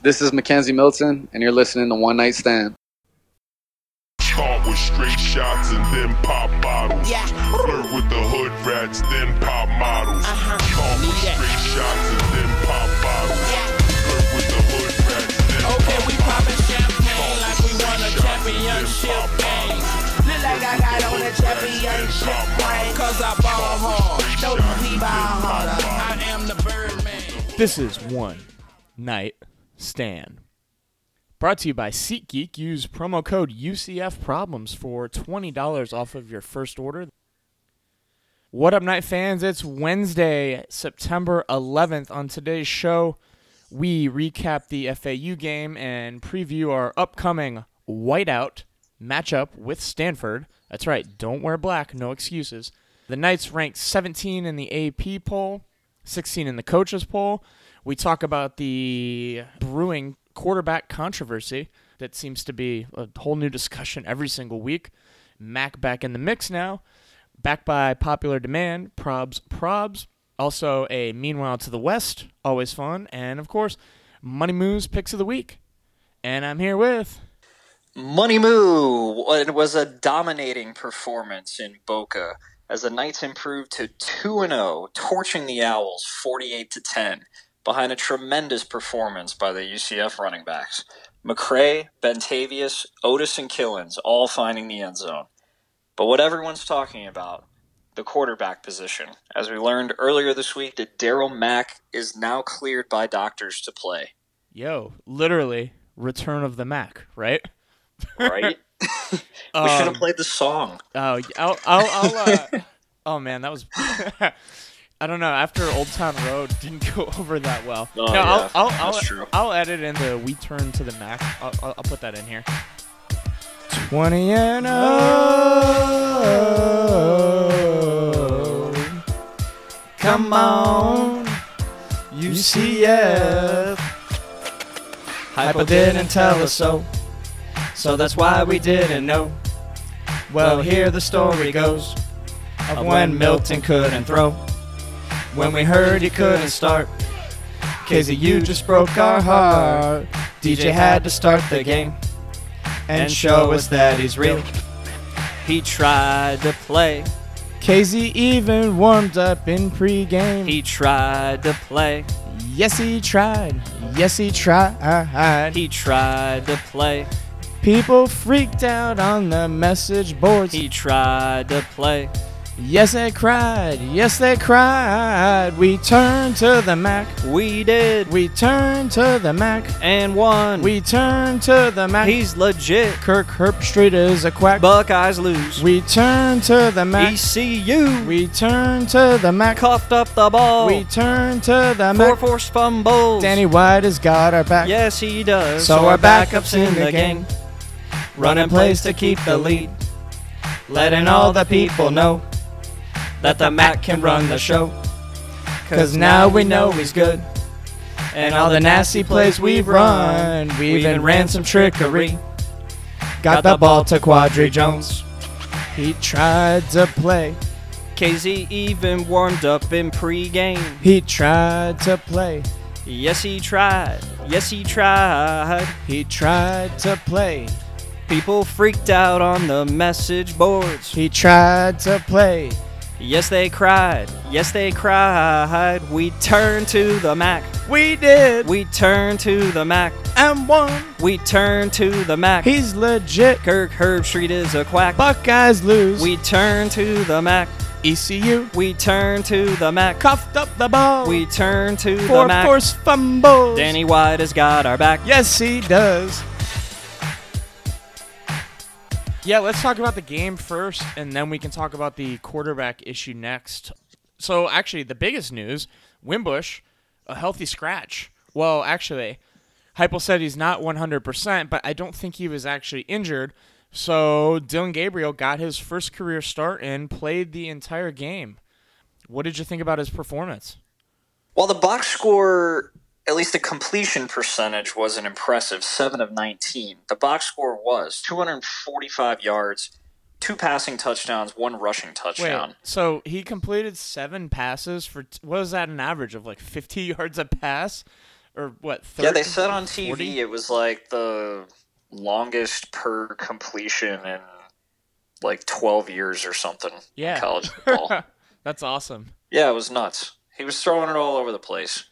This is Mackenzie Milton, and you're listening to One Night Stand. Start with straight shots and then pop bottles. Yeah. Flirt with the hood rats, then pop models. Uh-huh. Start with Need that. straight shots and then pop bottles. Yeah. Flirt with the hood rats, then Okay, pop we poppin' champagne like we won a championship game. Look like I got on a championship ring. Cause I ball hard. Those we ball harder. I am the Birdman. This is One Night Stand. Brought to you by SeatGeek. Use promo code UCF Problems for $20 off of your first order. What up, Knight fans? It's Wednesday, September 11th. On today's show, we recap the FAU game and preview our upcoming whiteout matchup with Stanford. That's right, don't wear black, no excuses. The Knights ranked 17 in the AP poll, 16 in the coaches poll. We talk about the brewing quarterback controversy that seems to be a whole new discussion every single week. Mac back in the mix now, back by popular demand. Probs, probs. Also a meanwhile to the west, always fun, and of course, Money Moves picks of the week. And I'm here with Money Moo. It was a dominating performance in Boca as the Knights improved to 2 0, torching the Owls 48 to 10 behind a tremendous performance by the UCF running backs. McCrae, Bentavious, Otis, and Killins all finding the end zone. But what everyone's talking about, the quarterback position. As we learned earlier this week that Darriel Mack is now cleared by doctors to play. Yo, literally Return of the Mac, right? Right? we Um, should have played the song. Oh, I'll, I'll, I'll uh, oh man, that was. I don't know. After Old Town Road didn't go over that well. Oh, no, yeah, I'll, I'll, I'll, that's true. I'll edit in the "We Turn to the Mac." I'll, I'll, I'll put that in here. Twenty and oh, come on, UCF. Heupel didn't tell us so, so that's why we didn't know. Well, here the story goes of when Milton couldn't throw. When we heard he couldn't start, KZU just broke our heart. DJ had to start the game and show us that he's real. He tried to play. KZ even warmed up in pregame. He tried to play. Yes, he tried. Yes, he tried. He tried to play. People freaked out on the message boards. He tried to play. Yes, they cried. Yes, they cried. We turned to the Mac. We did. We turned to the Mac and won. We turned to the Mac. He's legit. Kirk Herbstreit is a quack. Buckeyes lose. We turned to the Mac. ECU. We turned to the Mac. Coughed up the ball. We turned to the Mac. Four forced fumbles. Danny White has got our back. Yes, he does. So, our backups in the game. Running plays to keep the lead. Letting all the people know that the Mac can run the show. Cause now we know he's good. And all the nasty plays we've run, we even ran some trickery. Got the ball to Quadri Jones. He tried to play. KZ even warmed up in pregame. He tried to play. Yes, he tried. Yes, he tried. He tried to play. People freaked out on the message boards. He tried to play. Yes, they cried. Yes, they cried. We turned to the Mac. We did. We turned to the Mac. And won. We turned to the Mac. He's legit. Kirk Herbstreit is a quack. Buckeyes lose. We turned to the Mac. ECU. We turned to the Mac. Coughed up the ball. We turned to the Mac. force fumbles. Danny White has got our back. Yes, he does. Yeah, let's talk about the game first, and then we can talk about the quarterback issue next. So, actually, the biggest news Wimbush, a healthy scratch. Well, actually, Heupel said he's not 100%, but I don't think he was actually injured. So, Dillon Gabriel got his first career start and played the entire game. What did you think about his performance? Well, the box score, at least the completion percentage, was an impressive 7 of 19. The box score was 245 yards, two passing touchdowns, one rushing touchdown. Wait, so he completed seven passes for what was that an average of like 50 yards a pass? or what? Yeah, they said on TV 40? it was like the longest per completion in like 12 years or something in Yeah. college football. That's awesome. yeah, it was nuts. He was throwing it all over the place.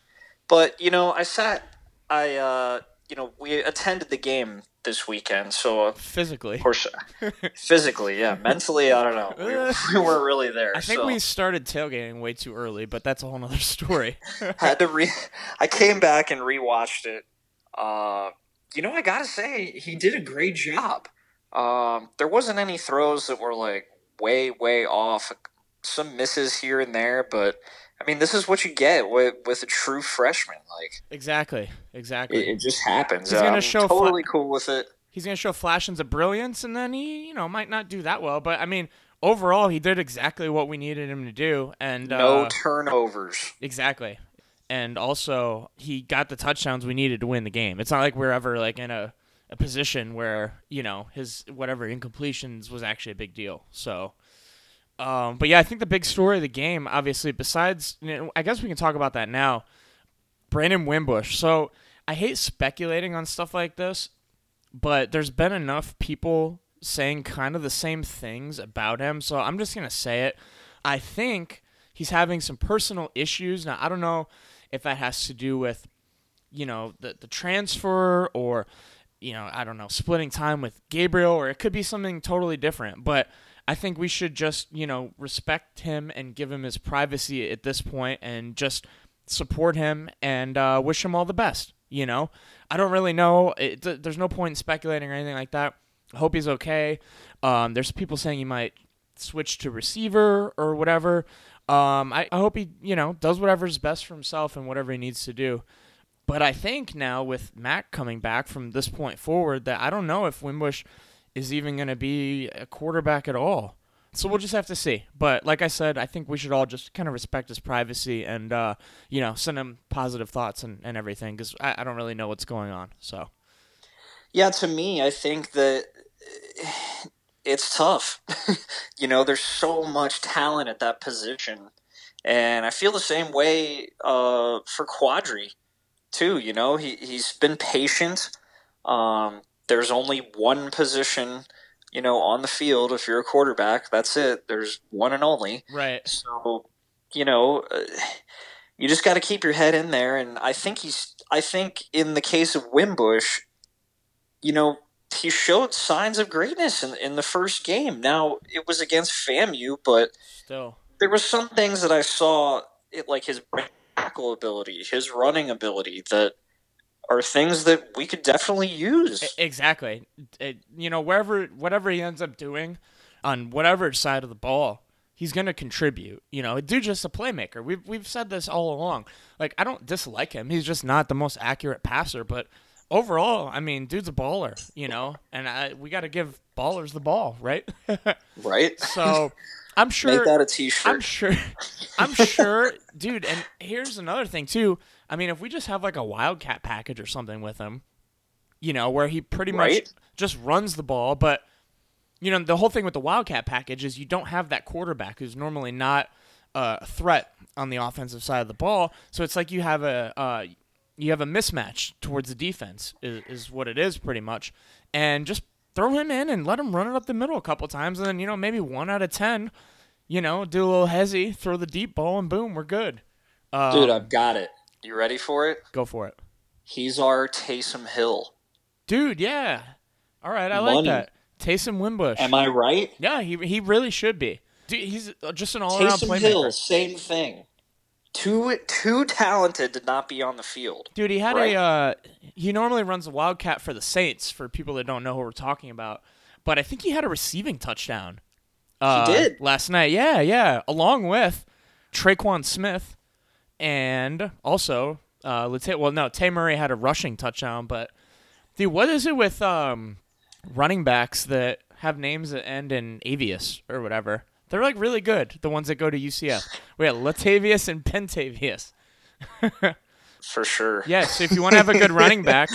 But, you know, I sat, I, uh, you know, we attended the game this weekend, so physically, of Physically. course, physically, yeah, mentally, I don't know. We, we weren't really there. I think so. we started tailgating way too early, but that's a whole nother story. had to re. I came back and rewatched it. Uh, you know, I gotta say, he did a great job. Um, there wasn't any throws that were like way, way off. Some misses here and there, but I mean, this is what you get with with a true freshman. Like exactly. Exactly. it, it just happens. He's gonna I'm show totally cool with it. he's gonna show flashes of brilliance, and then he, you know, might not do that well. But I mean, overall, he did exactly what we needed him to do, and No uh, turnovers. exactly. And also, he got the touchdowns we needed to win the game. It's not like we're ever like in a, a position where you know his whatever incompletions was actually a big deal. So. Um, but yeah, I think the big story of the game, obviously, besides, you know, I guess we can talk about that now. Brandon Wimbush. So I hate speculating on stuff like this, but there's been enough people saying kind of the same things about him. So I'm just going to say it. I think he's having some personal issues. Now, I don't know if that has to do with, you know, the, the transfer or, you know, I don't know, splitting time with Gabriel, or it could be something totally different. But I think we should just, you know, respect him and give him his privacy at this point and just support him and uh, wish him all the best. You know, I don't really know. It, th- there's no point in speculating or anything like that. I hope he's okay. Um, there's people saying he might switch to receiver or whatever. Um, I, I hope he, you know, does whatever's best for himself and whatever he needs to do. But I think now with Mac coming back from this point forward, that I don't know if Wimbush is even going to be a quarterback at all. So we'll just have to see. But like I said, I think we should all just kind of respect his privacy and, uh, you know, send him positive thoughts and, and everything because I, I don't really know what's going on. So Yeah, to me, I think that it's tough. you know, there's so much talent at that position. And I feel the same way uh, for Quadri, too. You know, he, he's been patient. Um, there's only one position, you know, on the field. If you're a quarterback, that's it. There's one and only. right, So, you know, uh, you just got to keep your head in there. And I think he's, I think in the case of Wimbush, you know, he showed signs of greatness in, in the first game. Now, it was against FAMU, but still. there were some things that I saw, it, like his tackle ability, his running ability, that are things that we could definitely use. Exactly. It, you know, wherever whatever he ends up doing on whatever side of the ball, he's going to contribute. You know, dude just a playmaker. We've we've said this all along. Like I don't dislike him. He's just not the most accurate passer, but overall, I mean, dude's a baller, you know, and I, we got to give ballers the ball, right? right? so, I'm sure Make that a I'm t-shirt. sure. I'm sure, dude. And here's another thing too. I mean, if we just have like a wildcat package or something with him, you know, where he pretty much just runs the ball, but you know, the whole thing with the wildcat package is you don't have that quarterback who's normally not a threat on the offensive side of the ball. So it's like you have a uh, you have a mismatch towards the defense is, is what it is pretty much, and just throw him in and let him run it up the middle a couple times, and then you know maybe one out of ten, you know, do a little hezzy, throw the deep ball, and boom, we're good. Uh, Dude, I've got it. You ready for it? go for it, He's our Taysom Hill. dude. Yeah, all right, I like that. Taysom Wimbush. Am I right? Yeah, he he really should be. Dude, he's just an all around Taysom playmaker. Hill, same thing. Too too talented to not be on the field. Dude, he had Right. a. Uh, he normally runs a wildcat for the Saints. For people that don't know who we're talking about, but I think he had a receiving touchdown. Uh, did? last night. Yeah, yeah, along with Tre'Quan Smith, and also uh, let's say, well, no, Tay Murray had a rushing touchdown. But dude, what is it with um, running backs that have names that end in Avius or whatever? They're like really good. The ones that go to UCF. We got Latavius and Bentavious. For sure. Yeah, so if you want to have a good running back,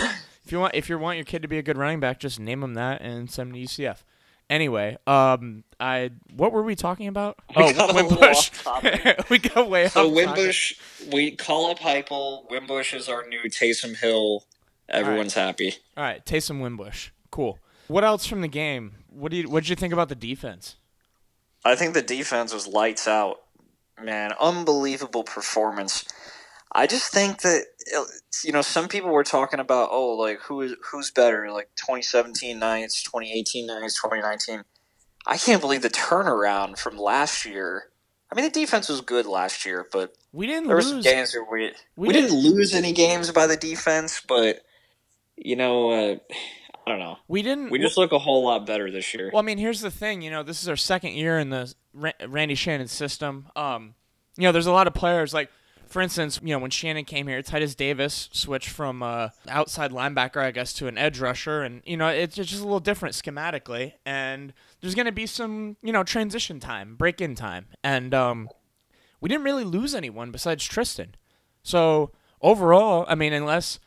if you want if you want your kid to be a good running back, just name him that and send him to UCF. Anyway, um, I what were we talking about? We oh, got a little Wimbush. we go way So off. Wimbush, we call up Heupel. Wimbush is our new Taysom Hill. Everyone's happy. All right, Taysom Wimbush. Cool. What else from the game? What do you what did you think about the defense? I think the defense was lights out. Man, unbelievable performance. I just think that uh, you know some people were talking about oh like who is who's better like 2017 Knights, 2018 Knights, 2019. I can't believe the turnaround from last year. I mean the defense was good last year, but We didn't there were some lose. games where we we we, didn't lose any games by the defense, but you know uh, I don't know. We didn't. We just look a whole lot better this year. Well, I mean, here's the thing. You know, this is our second year in the Randy Shannon system. Um, you know, there's a lot of players like, for instance, you know, when Shannon came here, Titus Davis switched from uh, outside linebacker, I guess, to an edge rusher, and you know, it's just a little different schematically. And there's going to be some, you know, transition time, break-in time, and um, we didn't really lose anyone besides Tristan. So overall, I mean, unless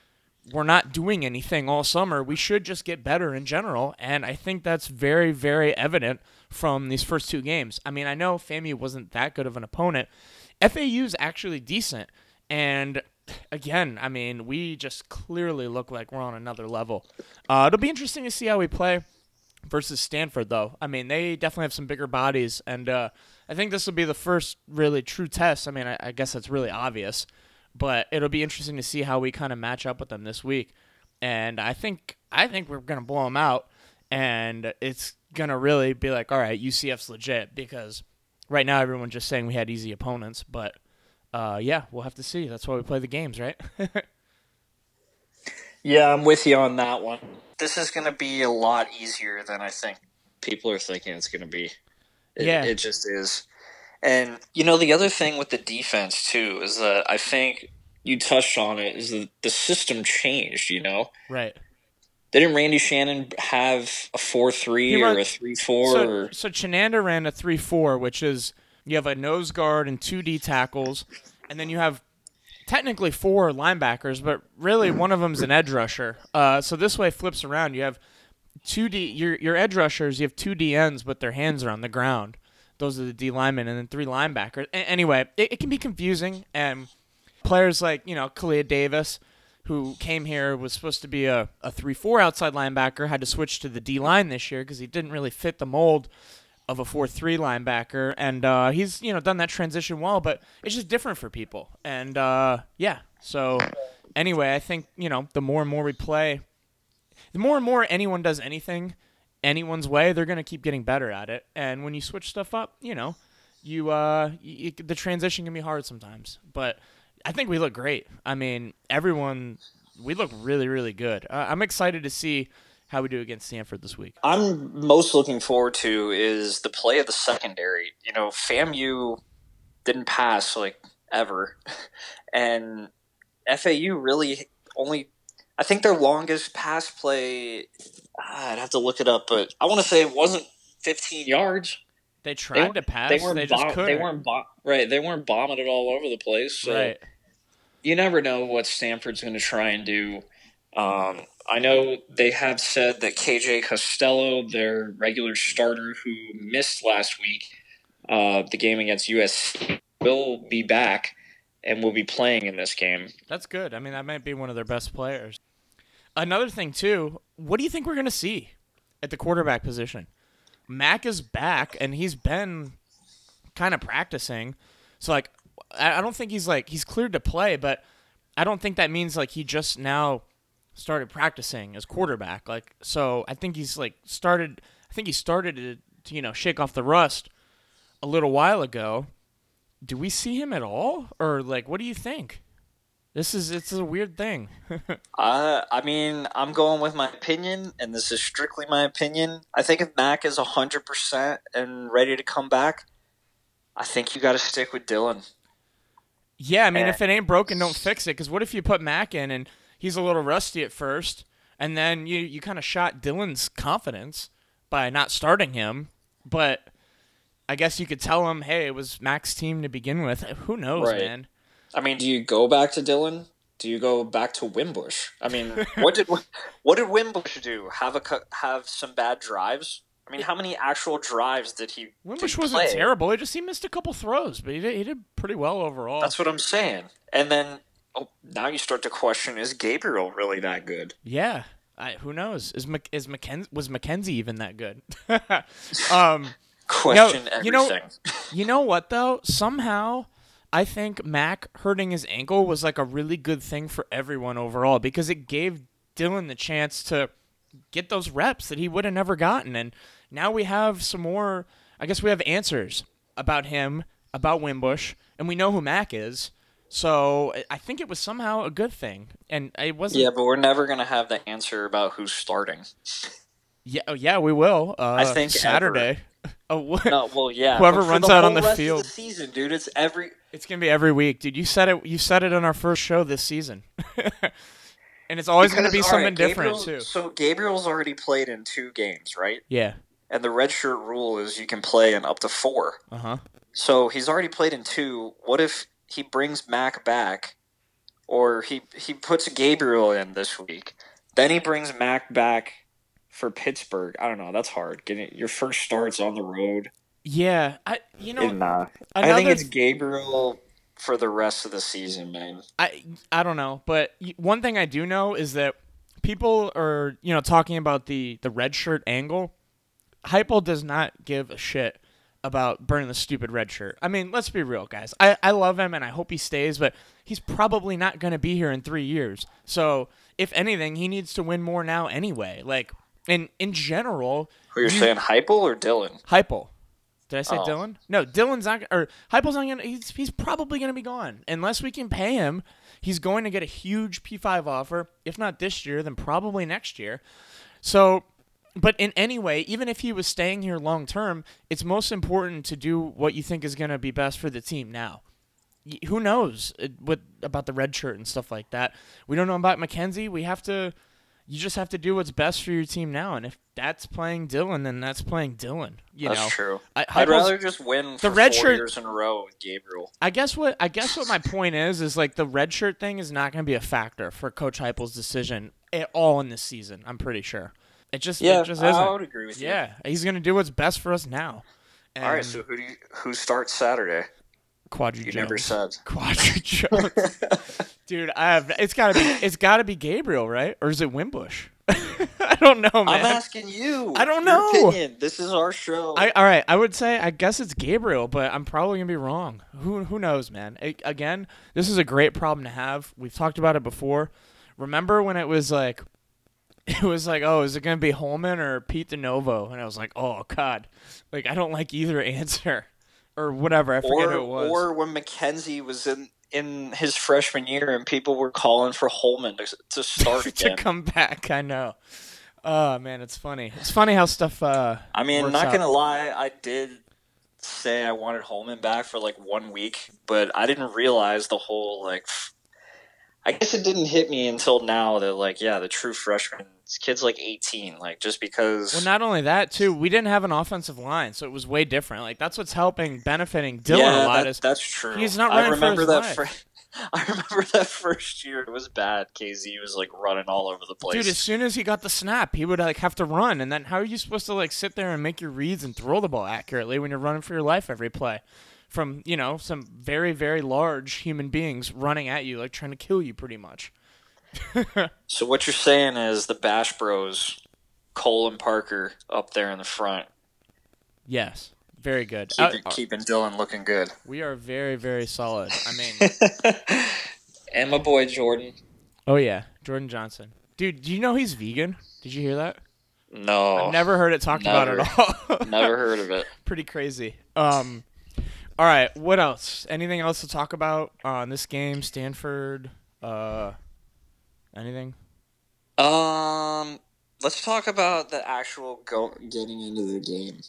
we're not doing anything all summer, we should just get better in general. And I think that's very, very evident from these first two games. I mean, I know FAMU wasn't that good of an opponent. FAU's actually decent. And again, I mean, we just clearly look like we're on another level. Uh, it'll be interesting to see how we play versus Stanford, though. I mean, they definitely have some bigger bodies, and uh, I think this will be the first really true test. I mean, I, I guess that's really obvious, but it'll be interesting to see how we kind of match up with them this week. And I think I think we're gonna blow them out, and it's gonna really be like, all right, UCF's legit because right now everyone's just saying we had easy opponents, but. Uh, yeah, we'll have to see. That's why we play the games, right? Yeah, I'm with you on that one. This is going to be a lot easier than I think people are thinking it's going to be. It, Yeah. It just is. And, you know, the other thing with the defense, too, is that I think you touched on it, is that the system changed, you know? right. Didn't Randy Shannon have a 4 3 He or a 3 4? So, or so Chenanda ran a three-four, which is you have a nose guard and two D tackles, and then you have technically four linebackers, but really one of them's an edge rusher. Uh, so this way flips around. You have two D your your edge rushers. You have two DNs, but their hands are on the ground. Those are the D linemen, and then three linebackers. A- anyway, it, it can be confusing, and players like you know Kalia Davis, who came here was supposed to be a, a three four outside linebacker, had to switch to the D line this year because he didn't really fit the mold of a four three linebacker, and uh, he's you know done that transition well, but it's just different for people, and uh, yeah. So anyway, I think you know the more and more we play, the more and more anyone does anything anyone's way, they're gonna keep getting better at it, and when you switch stuff up, you know, you uh, you, the transition can be hard sometimes, but I think we look great. I mean, everyone, we look really really good. Uh, I'm excited to see how we do against Stanford this week. I'm most looking forward to is the play of the secondary. You know, FAMU didn't pass like ever, and FAU really only. I think their longest pass play. ah, I'd have to look it up, but I want to say it wasn't 15 yards. They tried weren't- to pass, They they, weren't. bomb- couldn't. they weren't. Bom- right. They weren't bombing it all over the place. So right. You never know what Stanford's going to try and do. Um, I know they have said that KJ Costello, their regular starter who missed last week, uh, the game against USC, will be back and will be playing in this game. That's good. I mean, that might be one of their best players. Another thing too, what do you think we're gonna see at the quarterback position? Mac is back, and he's been kind of practicing. So like, I don't think he's like he's cleared to play, but I don't think that means like he just now started practicing as quarterback. Like, so I think he's like started. I think he started to, to you know shake off the rust a little while ago. Do we see him at all, or like, what do you think? This is it's a weird thing. Uh, I mean, I'm going with my opinion, and this is strictly my opinion. I think if Mac is 100% and ready to come back, I think you got to stick with Dillon. Yeah, I mean, Eh. if it ain't broken, don't fix it. Because what if you put Mac in and he's a little rusty at first, and then you you kind of shot Dillon's confidence by not starting him, but. I guess you could tell him, "Hey, it was Mac's team to begin with." Who knows, Right. man? I mean, do you go back to Dillon? Do you go back to Wimbush? I mean, what did what did Wimbush do? Have a have some bad drives? I mean, how many actual drives did he? Wimbush wasn't play? terrible. He just he missed a couple throws, but he did, he did pretty well overall. That's what I'm saying. And then oh, now you start to question: Is Gabriel really that good? yeah. I, who knows? Is Mc, is McKenzie was McKenzie even that good? um, Question you know- everything. You know what though? Somehow I think Mac hurting his ankle was like a really good thing for everyone overall because it gave Dillon the chance to get those reps that he would have never gotten and now we have some more I guess we have answers about him, about Wimbush, and we know who Mac is. So I- think it was somehow a good thing. And it wasn't Yeah, but we're never gonna have the answer about who's starting. Yeah, oh, yeah, we will. Uh, I think Saturday. Oh, what? No, well, yeah. Whoever runs out on the rest of field. the season, dude. It's every. It's gonna be every week, dude. You said it. You said it on our first show this season, and it's always gonna be something right, different too. So Gabriel's already played in two games, right? Yeah. And the red shirt rule is you can play in up to four. Uh huh. So he's already played in two. What if he brings Mac back, or he he puts Gabriel in this week? Then he brings Mac back for Pittsburgh. I don't know. That's hard. Getting your first starts on the road. Yeah. I. You know. And, uh, I think it's Gabriel for the rest of the season, man. I I don't know, but one thing I do know is that people are you know talking about the the red shirt angle. Heupel does not give a shit about burning the stupid red shirt. I mean, let's be real, guys. I, I love him and I hope he stays, but he's probably not going to be here in three years. So if anything, he needs to win more now anyway. Like in in general, Who you're saying, Heupel or Dillon? Heupel. Did I say Oh. Dillon? No, Dillon's not. Or Heupel's not gonna. He's he's probably gonna be gone unless we can pay him. He's going to get a huge P five offer. If not this year, then probably next year. So, but in any way, even if he was staying here long term, it's most important to do what you think is gonna be best for the team now. Y- Who knows uh, what about the red shirt and stuff like that? We don't know about McKenzie. We have to. You just have to do what's best for your team now, and if that's playing Dillon, then that's playing Dillon. You That's know, true. I, I'd Heupel's- rather just win for red four shirt- years in a row with Gabriel. I guess what I guess what my point is is like the red shirt thing is not going to be a factor for Coach Heupel's decision at all in this season. I'm pretty sure. It just Yeah, it just I isn't. would agree with you. Yeah, he's going to do what's best for us now. And All right, so who do you, who starts Saturday? Quadri You Jones. never said. Quadri Jones. Dude, I have it's got to be it's got to be Gabriel, right? Or is it Wimbush? I don't know, man. I'm asking you. I don't your know. Opinion. This is our show. I all right. I would say I guess it's Gabriel, but I'm probably gonna be wrong. Who who knows, man? A- again, this is a great problem to have. We've talked about it before. Remember when it was like, it was like, oh, is it gonna be Holman or Pete DiNovo? And I was like, oh God, like I don't like either answer, or whatever. I forget or who it was. or when McKenzie was in in his freshman year and people were calling for Holman to, to start to come back. I know. Oh man, it's funny. It's funny how stuff. Uh, I mean, not gonna lie, I did say I wanted Holman back for like one week, but I didn't realize the whole like. I guess it didn't hit me until now that like yeah, the true freshman, this kid's like eighteen, like just because. Well, not only that, too, we didn't have an offensive line, so it was way different. Like that's what's helping, benefiting Dillon yeah, a lot. that- is that's true. he's not I running for remember his that. life. fir- I remember that first year. It was bad. KZ was like running all over the place. dude, as soon as he got the snap, he would like have to run, and then how are you supposed to like sit there and make your reads and throw the ball accurately when you're running for your life every play? From you know some very very large human beings running at you like trying to kill you pretty much. So what you're saying is the Bash Bros, Cole and Parker up there in the front, Yes, very good. keeping, Uh, keeping Dillon looking good. we are very very solid. I mean, and my boy Jordan. oh yeah, Jordan Johnson, dude. Do you know he's vegan? Did you hear that? No, I've never heard it talked about at all. never heard of it. pretty crazy. Um, all right, what else? Anything else to talk about on this game? Stanford, uh, anything? Um, let's talk about the actual go getting into the game.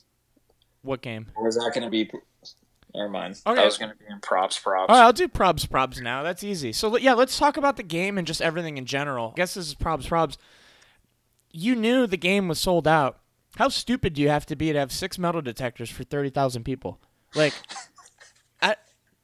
What game? Or is that going to be? Never mind. Okay. That was going to be in props. Props. All right, I'll do props, props now. That's easy. So yeah, let's talk about the game and just everything in general. I guess this is props, props. You knew the game was sold out. How stupid do you have to be to have six metal detectors for thirty thousand people? Like, I,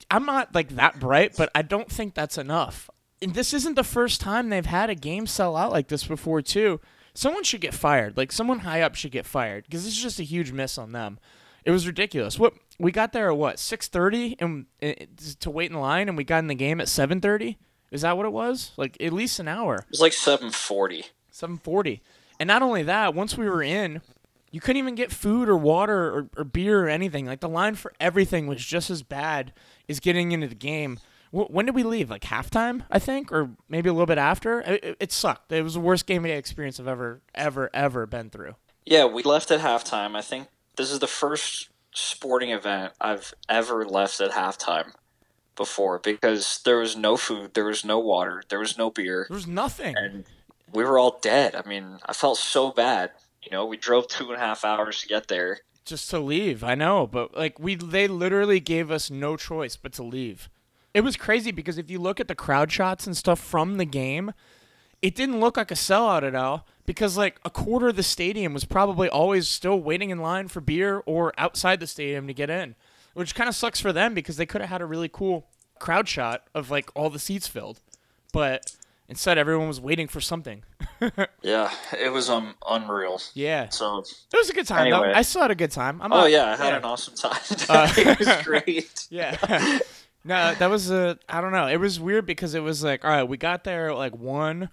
I'm not like that bright, but I don't think that's enough. And this isn't the first time they've had a game sell out like this before, too. someone should get fired. Like someone high up should get fired because this is just a huge miss on them. It was ridiculous. What we got there at what six thirty and uh, to wait in line, and we got in the game at seven thirty. Is that what it was? Like at least an hour. It was like 740. Seven forty. And not only that, once we were in, you couldn't even get food or water or, or beer or anything. Like the line for everything was just as bad as getting into the game. Wh- When did we leave? Like halftime, I think, or maybe a little bit after. It, it, it sucked. It was the worst game day experience I've ever, ever, ever been through. Yeah, we left at halftime. I think this is the first sporting event I've ever left at halftime before because there was no food, there was no water, there was no beer, There was nothing. and we were all dead. I mean, I felt so bad. You know, we drove two and a half hours to get there. just to leave. I know, but like we they literally gave us no choice but to leave. It was crazy because if you look at the crowd shots and stuff from the game, it didn't look like a sellout at all because like a quarter of the stadium was probably always still waiting in line for beer or outside the stadium to get in, which kind of sucks for them because they could have had a really cool crowd shot of like all the seats filled. But instead everyone was waiting for something. Yeah, it was um unreal. Yeah. So, It was a good time though. I still had a good time. I'm oh not- yeah, I had an awesome time. Uh, it was great. Yeah. No, that was a. I don't know. It was weird because it was like, all right, we got there at like one,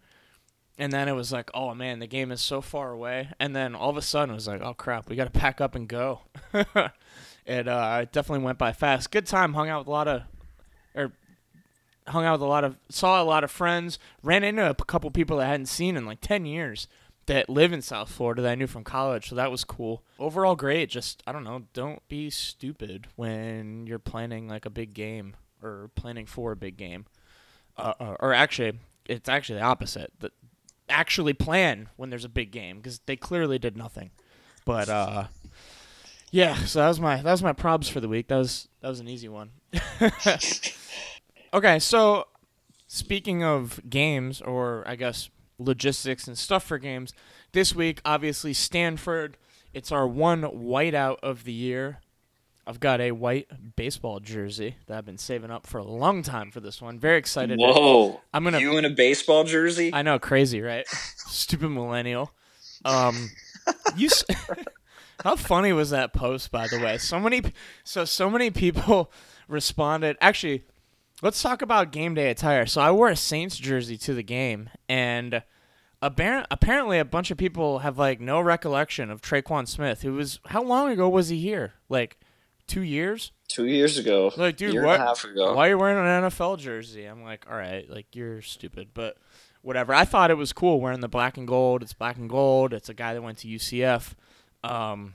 and then it was like, oh man, the game is so far away, and then all of a sudden it was like, oh crap, we got to pack up and go. it uh, definitely went by fast. Good time. Hung out with a lot of, or hung out with a lot of, saw a lot of friends. Ran into a couple people that I hadn't seen in like ten years that live in South Florida that I knew from college, so that was cool. Overall, great. Just I don't know, don't be stupid when you're planning like a big game or planning for a big game. Uh, uh, or actually, it's actually the opposite. The, actually plan when there's a big game because they clearly did nothing. But uh, yeah, so that was my that was my probs for the week. That was that was an easy one. okay, so speaking of games, or I guess logistics and stuff for games, this week, obviously, Stanford. It's our one whiteout of the year. I've got a white baseball jersey that I've been saving up for a long time for this one. Very excited. Whoa! I'm gonna. You in a baseball jersey? I know, crazy, right? Stupid millennial. Um, you. How funny was that post, by the way? So many, so so many people responded. Actually, let's talk about game day attire. So I wore a Saints jersey to the game, and apparent, apparently a bunch of people have like no recollection of Tre'Quan Smith, who was how long ago was he here? Like two years? Two years ago. Like, dude, year what? and a half ago. Why are you wearing an NFL jersey? I'm like, all right, like you're stupid, but whatever. I thought it was cool wearing the black and gold. It's black and gold. It's a guy that went to UCF. Um,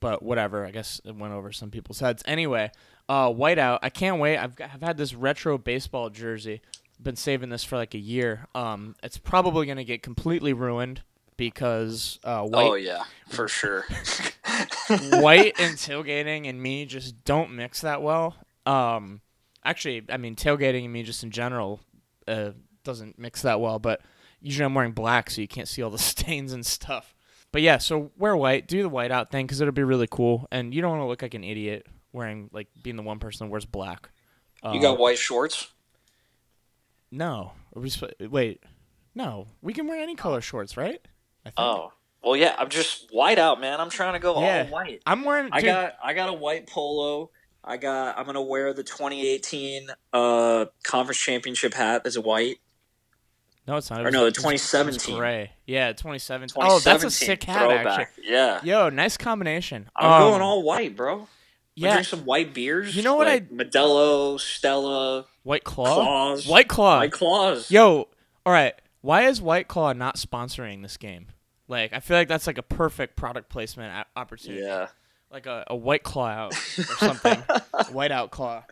but whatever. I guess it went over some people's heads. Anyway, uh, whiteout. I can't wait. I've got, I've had this retro baseball jersey. Been saving this for like a year. Um, it's probably gonna get completely ruined because uh, white Oh yeah, for sure. white and tailgating and me just don't mix that well. Um, actually, I mean tailgating and me just in general uh, doesn't mix that well. But usually I'm wearing black, so you can't see all the stains and stuff. But yeah, so wear white, do the white out thing because it'll be really cool, and you don't want to look like an idiot wearing like being the one person that wears black. Uh, you got white shorts? no? We sp- wait, no, we can wear any color shorts, right? I think. Oh. Well, yeah. I'm just white out, man. I'm trying to go Yeah. all white. I'm wearing. I dude, got I got a white polo. I got I'm gonna wear the 2018 uh conference championship hat as a white. no, it's not. Or no, the it was- it was 2017. Gray. Yeah, 2017. Oh, that's a sick hat, throwback. actually. Yeah. Yo, nice combination. I'm Um, going all white, bro. Yeah, drink some white beers. You know what like Modelo, Stella, White Claw. Claws. White Claw. White Claws. Yo, all right. Why is White Claw not sponsoring this game? Like, I feel like that's like a perfect product placement opportunity. Yeah. Like a, a White Claw out or something. white out claw.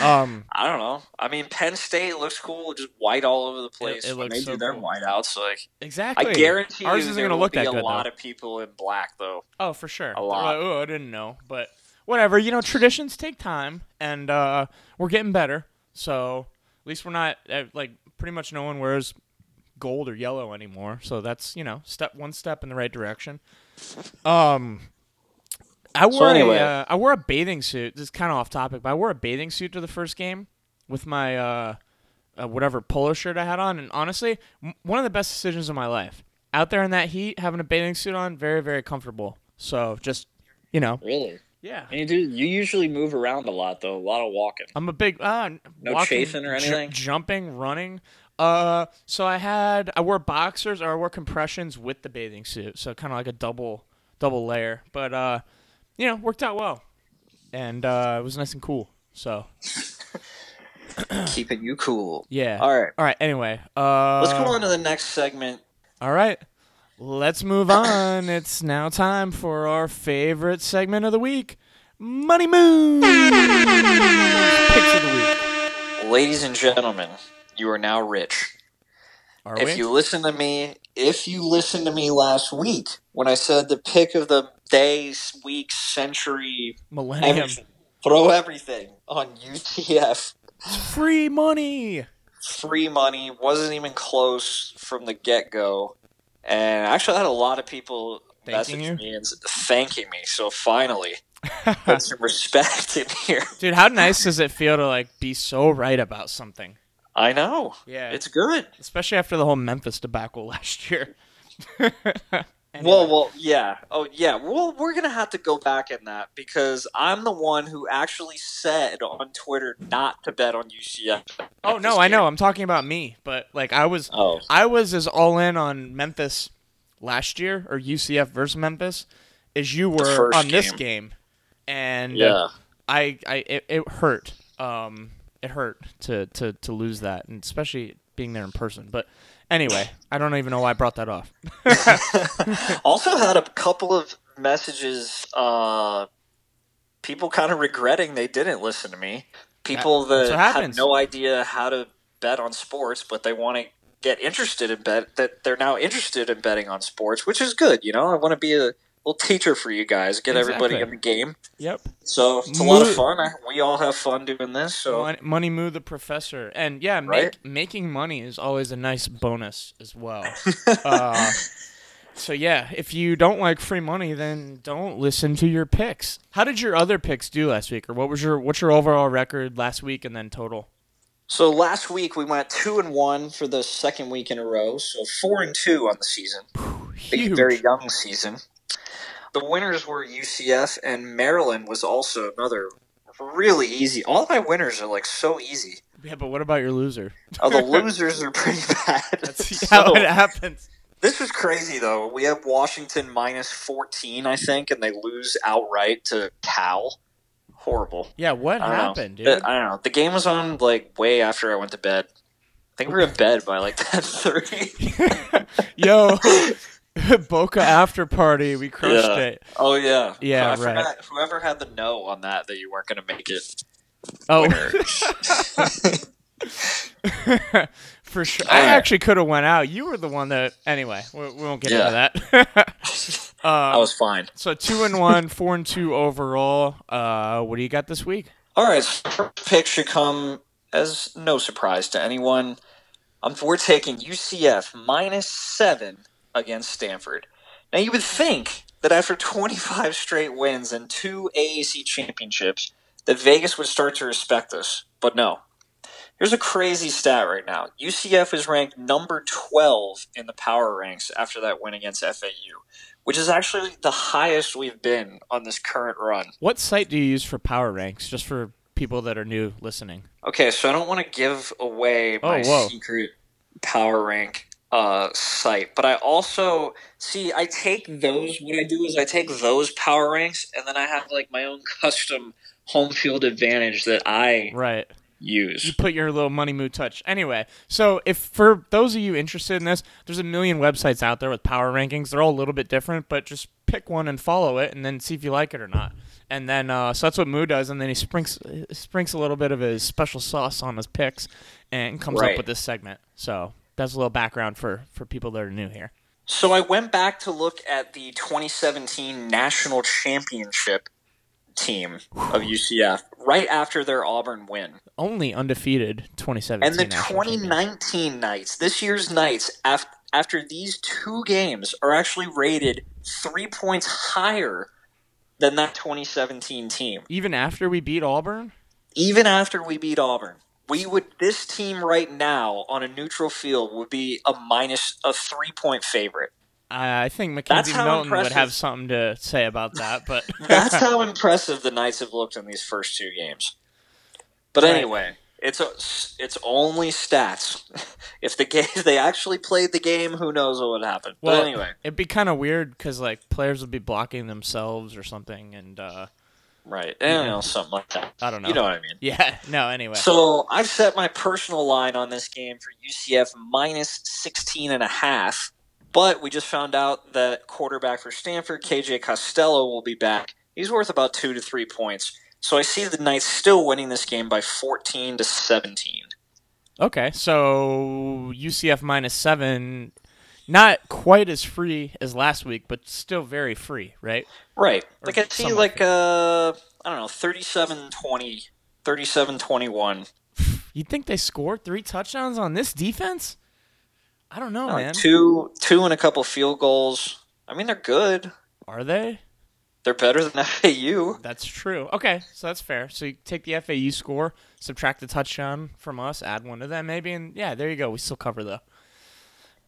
Um, I don't know. I mean, Penn State looks cool, just white all over the place. it when looks they so do their cool. whiteouts. Like, exactly. I guarantee ours isn't gonna look be that a lot though. of people in black, though. Oh, for sure. A lot. Like, oh, I didn't know, but whatever. You know, traditions take time, and uh, we're getting better. So at least we're not uh, like pretty much no one wears gold or yellow anymore. So that's you know step one step in the right direction. Um, I wore anyway. a uh, I wore a bathing suit. This is kind of off topic, but I wore a bathing suit to the first game with my uh, uh, whatever polo shirt I had on, and honestly, m- one of the best decisions of my life. out there in that heat, having a bathing suit on, very very comfortable. So just you know, Really? Yeah. And you do. You usually move around a lot, though. A lot of walking. I'm a big uh, No walking, chafing or ju- anything? jumping, running. Uh, so I had I wore boxers or I wore compressions with the bathing suit, so kind of like a double double layer. But uh, you know, worked out well, and uh, it was nice and cool. So Keeping you cool. yeah. All right. All right. Anyway, uh, Let's go on to the next segment. All right. Let's move on. it's now time for our favorite segment of the week, Money Moon. Picks of the week. Ladies and gentlemen, you are now rich. Are if we? you listen to me, if you listened to me last week when I said the pick of the day, week, century, Millennium. everything, throw everything on UCF. Free money. Free money wasn't even close from the get go, and I actually had a lot of people Thanking you? me and thanking me. So finally, put some respect in here. Dude, how nice does it feel to like be so right about something? I know. Yeah. it's good. Especially after the whole Memphis debacle last year. Well, well, yeah. Oh, yeah. Well, we're gonna have to go back in that because I'm the one who actually said on Twitter not to bet on UCF. oh no, I know. I'm talking about me, but like I was Oh, I was as all in on Memphis last year or UCF versus Memphis as you were on this game. game. And yeah. I, I it, it hurt. Um, it hurt to, to, to lose that, and especially being there in person. But anyway, I don't even know why I brought that off. also had a couple of messages. Uh, people kind of regretting they didn't listen to me. People That- that's that have no idea how to bet on sports, but they want to get interested in bet. That they're now interested in betting on sports, which is good. You know, I want to be a little teacher for you guys, get everybody in the game. Yep. So it's a lot of fun. I, we all have fun doing this. So Money, money Moo the professor, and yeah, make, Right? making money is always a nice bonus as well. uh, so yeah, if you don't like free money, then don't listen to your picks. How did your other picks do last week, or what was your what's your overall record last week and then total? So last week we went two and one for the second week in a row. So four and two on the season. Huge. very young season. The winners were UCF and Maryland was also another really easy. All my winners are like so easy. Yeah, but what about your loser? Oh, the losers are pretty bad. That's So, how it happens. this was crazy though. We have Washington minus fourteen, I think, and they lose outright to Cal. Horrible. Yeah, what I happened, know. dude? I don't know. The game was on like way after I went to bed. I think we were in bed by like ten thirty. Yo, Boca after party, we crushed Yeah. it. Oh yeah, Yeah, I right. forgot- whoever had the no on that that you weren't going to make it. Oh, for sure. All I right. actually could have went out. You were the one that. Anyway, we, we won't get Yeah. into that. I um, was fine. so two and one, four and two overall. Uh, what do you got this week? All right, so pick should come as no surprise to anyone. Um, we're taking UCF minus seven against Stanford. Now you would think that after 25 straight wins and two AAC championships, that Vegas would start to respect us, but no. Here's a crazy stat right now. UCF is ranked number 12 in the power ranks after that win against FAU, which is actually the highest we've been on this current run. What site do you use for power ranks? Just for people that are new listening. Okay, so I don't want to give away my Oh, secret power rank uh, site, but I also see I take those. What I do is I take those power ranks, and then I have like my own custom home field advantage that I Right. Use. You put your little money mood touch. Anyway, so if for those of you interested in this, there's a million websites out there with power rankings. They're all a little bit different, but just pick one and follow it, and then see if you like it or not. And then uh, so that's what Moo does, and then he sprinks sprinks a little bit of his special sauce on his picks, and comes Right. up with this segment. So that's a little background for for people that are new here. So I went back to look at the 2017 national championship team of UCF right after their Auburn win. Only undefeated 2017. And the 2019 Knights, this year's Knights, af- after these two games, are actually rated three points higher than that 2017 team. Even after we beat Auburn, Even after we beat Auburn, We would this team right now on a neutral field would be a minus a three point favorite. I I think Mackenzie Milton would have something to say about that, but That's how impressive the Knights have looked in these first two games. But Right. anyway, it's a, it's only stats. If the game if they actually played the game, who knows what would happen. well, but anyway, it'd be kind of weird because like players would be blocking themselves or something, and uh, right? I don't know something like that. I don't know. You know what I mean? yeah, no. Anyway, So I've set my personal line on this game for UCF minus 16 and a half. But we just found out that quarterback for Stanford, KJ Costello, will be back. He's worth about two to three points. So I see the Knights still winning this game by 14 to 17. okay, so UCF minus seven, not quite as free as last week, but still very free, right? Right. Or Like I see like uh I don't know, 37-20, 37-21. You'd think they scored three touchdowns on this defense? I don't know, Oh, man. two two and a couple field goals. I mean they're good. Are they? They're better than FAU. That's true. Okay, so that's fair. So you take the FAU score, subtract the touchdown from us, add one to them maybe, and yeah, there you go. We still cover though.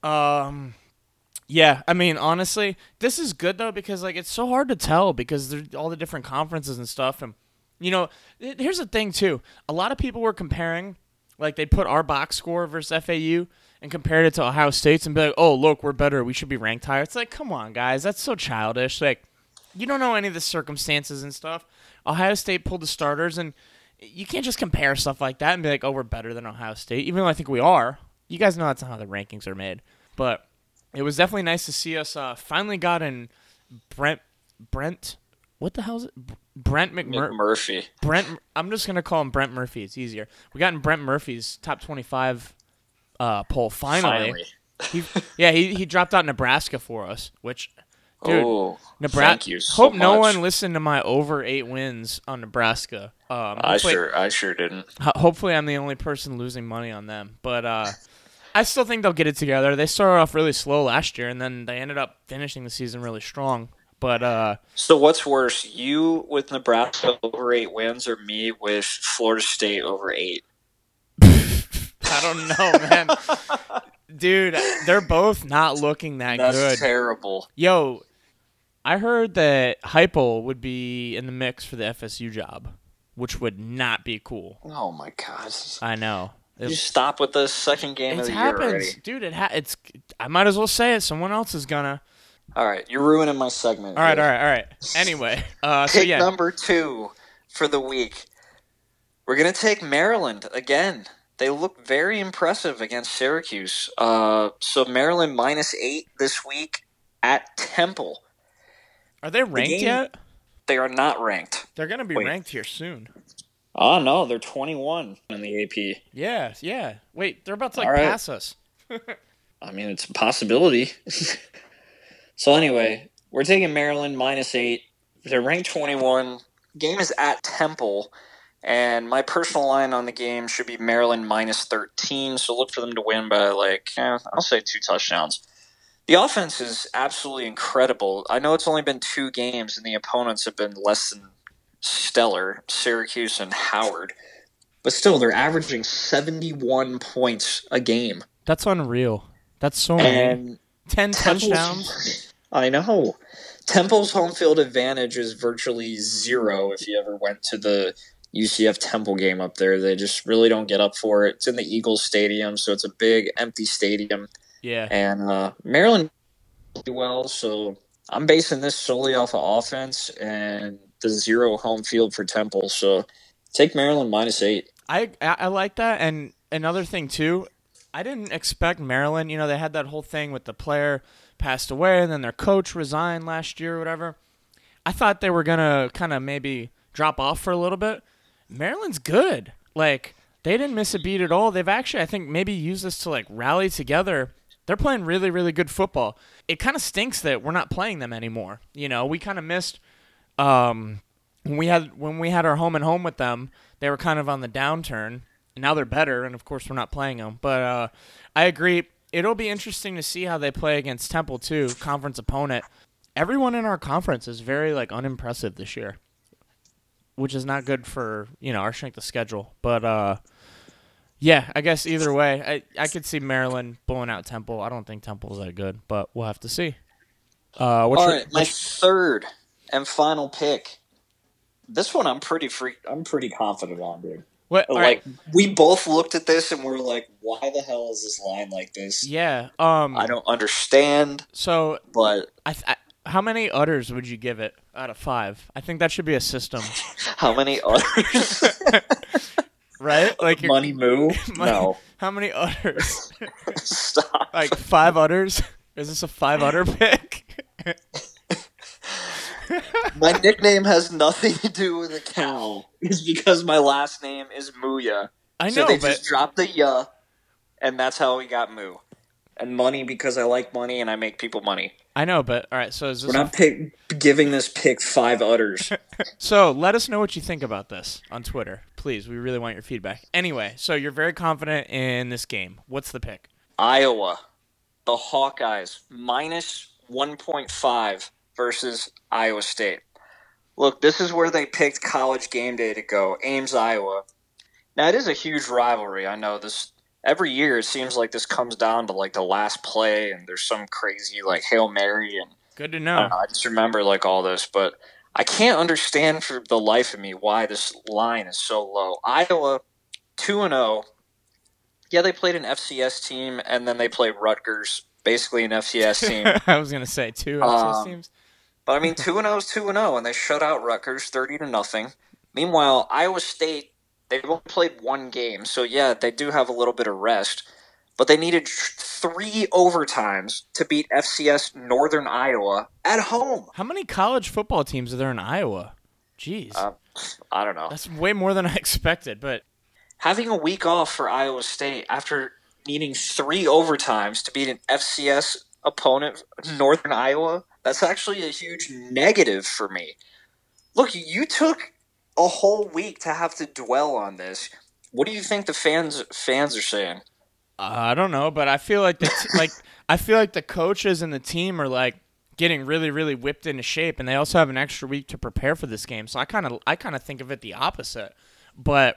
Um, yeah, I mean honestly, this is good though because like it's so hard to tell because there's all the different conferences and stuff, and you know, th- here's the thing too. A lot of people were comparing, like they put our box score versus FAU and compared it to Ohio State's and be like, oh look, we're better. We should be ranked higher. It's like, come on, guys, that's so childish. Like you don't know any of the circumstances and stuff. Ohio State pulled the starters, and you can't just compare stuff like that and be like, "Oh, we're better than Ohio State," even though I think we are. You guys know that's not how the rankings are made, but it was definitely nice to see us uh, finally got in Brent Brent. What the hell is it? Brent McMur- Murphy. Brent. I'm just gonna call him Brent Murphy. It's easier. We got in Brent Murphy's top 25 uh, poll finally. He, yeah, he, he dropped out Nebraska for us, which Dude, oh, Nebraska. thank you so hope no one listened to my over eight wins on Nebraska. Um, I sure, I sure didn't. ho- hopefully, I'm the only person losing money on them. But uh, I still think they'll get it together. They started off really slow last year, and then they ended up finishing the season really strong. But uh, So what's worse, you with Nebraska over eight wins, or me with Florida State over eight? I don't know, man. Dude, they're both not looking that That's good. terrible. Yo, I heard that Heupel would be in the mix for the FSU job, which would not be cool. Oh my god! I know. You stop with the second game of the year happens, already. dude. It ha- it's. I might as well say it. Someone else is gonna. All right, you're ruining my segment. All right, all right, all right. Anyway, uh, so Pick yeah, number two for the week. We're gonna take Maryland again. They look very impressive against Syracuse. Uh, so Maryland minus eight this week at Temple. are they ranked game- yet? They are not ranked. They're gonna be Wait. ranked here soon. Oh no, they're 21 in the AP. Yeah, yeah. Wait, they're about to like right. pass us. I mean, it's a possibility. so anyway, we're taking Maryland minus eight. They're ranked 21. Game is at Temple, and my personal line on the game should be Maryland minus 13. So look for them to win by like eh, I'll say two touchdowns. The offense is absolutely incredible. I know it's only been two games, and the opponents have been less than stellar, Syracuse and Howard. But still, they're averaging 71 points a game. That's unreal. That's so many. And Ten Temple's- touchdowns. I know. Temple's home field advantage is virtually zero if you ever went to the UCF Temple game up there. They just really don't get up for it. It's in the Eagles Stadium, so it's a big empty stadium. Yeah. And uh, Maryland well, so I'm basing this solely off of offense and the zero home field for Temple. So take Maryland minus eight. I, I like that, and another thing too, I didn't expect Maryland. You know, they had that whole thing with the player passed away, and then their coach resigned last year or whatever. I thought they were gonna kind of maybe drop off for a little bit. Maryland's good. Like they didn't miss a beat at all. They've actually, I think, maybe used this to like rally together. They're playing really, really good football. It kind of stinks that we're not playing them anymore. You know, we kind of missed um, when we had when we had our home and home with them, they were kind of on the downturn. And now they're better, and of course we're not playing them. But uh, I agree. It'll be interesting to see how they play against Temple too, conference opponent. Everyone in our conference is very like unimpressive this year, which is not good for you know our strength of schedule. But uh, Yeah, I guess either way, I I could see Maryland blowing out Temple. I don't think Temple's that good, but we'll have to see. Uh, what's All your, right, my third and final pick. This one I'm pretty free. I'm pretty confident on, dude. what? like right, we both looked at this and we're like, "Why the hell is this line like this?" yeah. Um. I don't understand, So but I, th- I how many udders would you give it out of five? I think that should be a system, how many others? right? Like Money moo? Money- No, How many udders? stop. like five udders? Is this a five udder pick? My nickname has nothing to do with a cow. It's because my last name is Mooya. I so know, they but just dropped the ya, and that's how we got Moo. And money because I like money and I make people money. I know, but all right. So is this? We're not pick, giving this pick five udders. so let us know what you think about this on Twitter, please. We really want your feedback. Anyway, so you're very confident in this game. What's the pick? Iowa, the Hawkeyes, minus 1.5 versus Iowa State. Look, this is where they picked college game day to go, Ames, Iowa. Now, it is a huge rivalry. I know this. Every year, it seems like this comes down to like the last play, and there's some crazy like hail mary, and Good to know. don't know, I just remember like all this, but I can't understand for the life of me why this line is so low. Iowa, two and zero. Yeah, they played an FCS team, and then they played Rutgers, basically an FCS team. I was gonna say two Um, FCS teams. But I mean, two and zero is two and zero, and they shut out Rutgers thirty to nothing. Meanwhile, Iowa State they've only played one game, so yeah, they do have a little bit of rest. But they needed three overtimes to beat FCS Northern Iowa at home. How many college football teams are there in Iowa? Jeez, Uh, I don't know. that's way more than I expected. But Having a week off for Iowa State after needing three overtimes to beat an FCS opponent, Northern Iowa, that's actually a huge negative for me. Look, you took a whole week to have to dwell on this. What do you think the fans fans are saying? uh, I don't know. But I feel like the t- like I feel like the coaches and the team are like getting really really whipped into shape, and they also have an extra week to prepare for this game. So I kind of I kind of think of it the opposite. But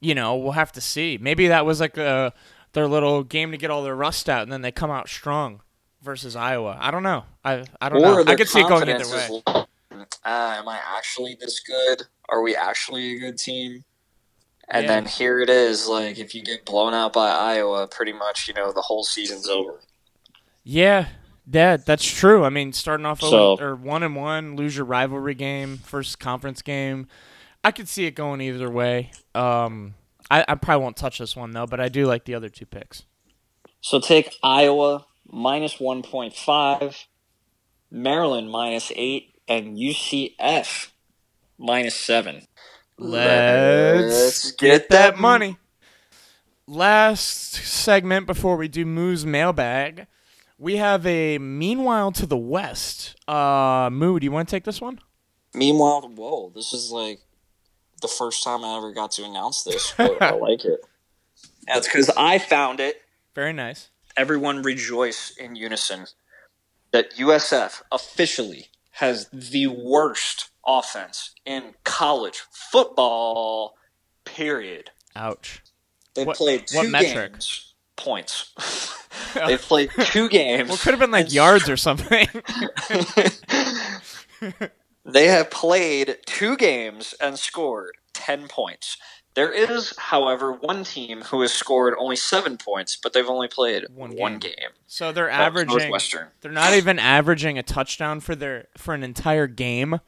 you know, we'll have to see. Maybe that was like a their little game to get all their rust out, and then they come out strong versus Iowa. I don't know. I I don't know. I could see it going either way. Uh, am I actually this good? Are we actually a good team? And Yeah. then here it is. Like if you get blown out by Iowa, pretty much you know the whole season's over. Yeah, that that's true. I mean, starting off So- o- or one and one, lose your rivalry game, first conference game. I could see it going either way. Um, I, I probably won't touch this one though, but I do like the other two picks. So take Iowa minus one point five, Maryland minus eight, and UCF minus seven. Let's get that money. Last segment before we do Moo's mailbag, we have a meanwhile to the west. Uh, Moo, do you want to take this one? Meanwhile, whoa, this is like the first time I ever got to announce this, but I like it. That's because I found it. Very nice. Everyone rejoice in unison that USF officially has the worst offense in college football. Period. Ouch. They What- played what two metric? games. Points. they played two games. Well, it could have been like yards or something. they have played two games and scored 10 points. There is, however, one team who has scored only seven points, but they've only played One one, game. game. So they're That was averaging. Northwestern. They're not even averaging a touchdown for their for an entire game.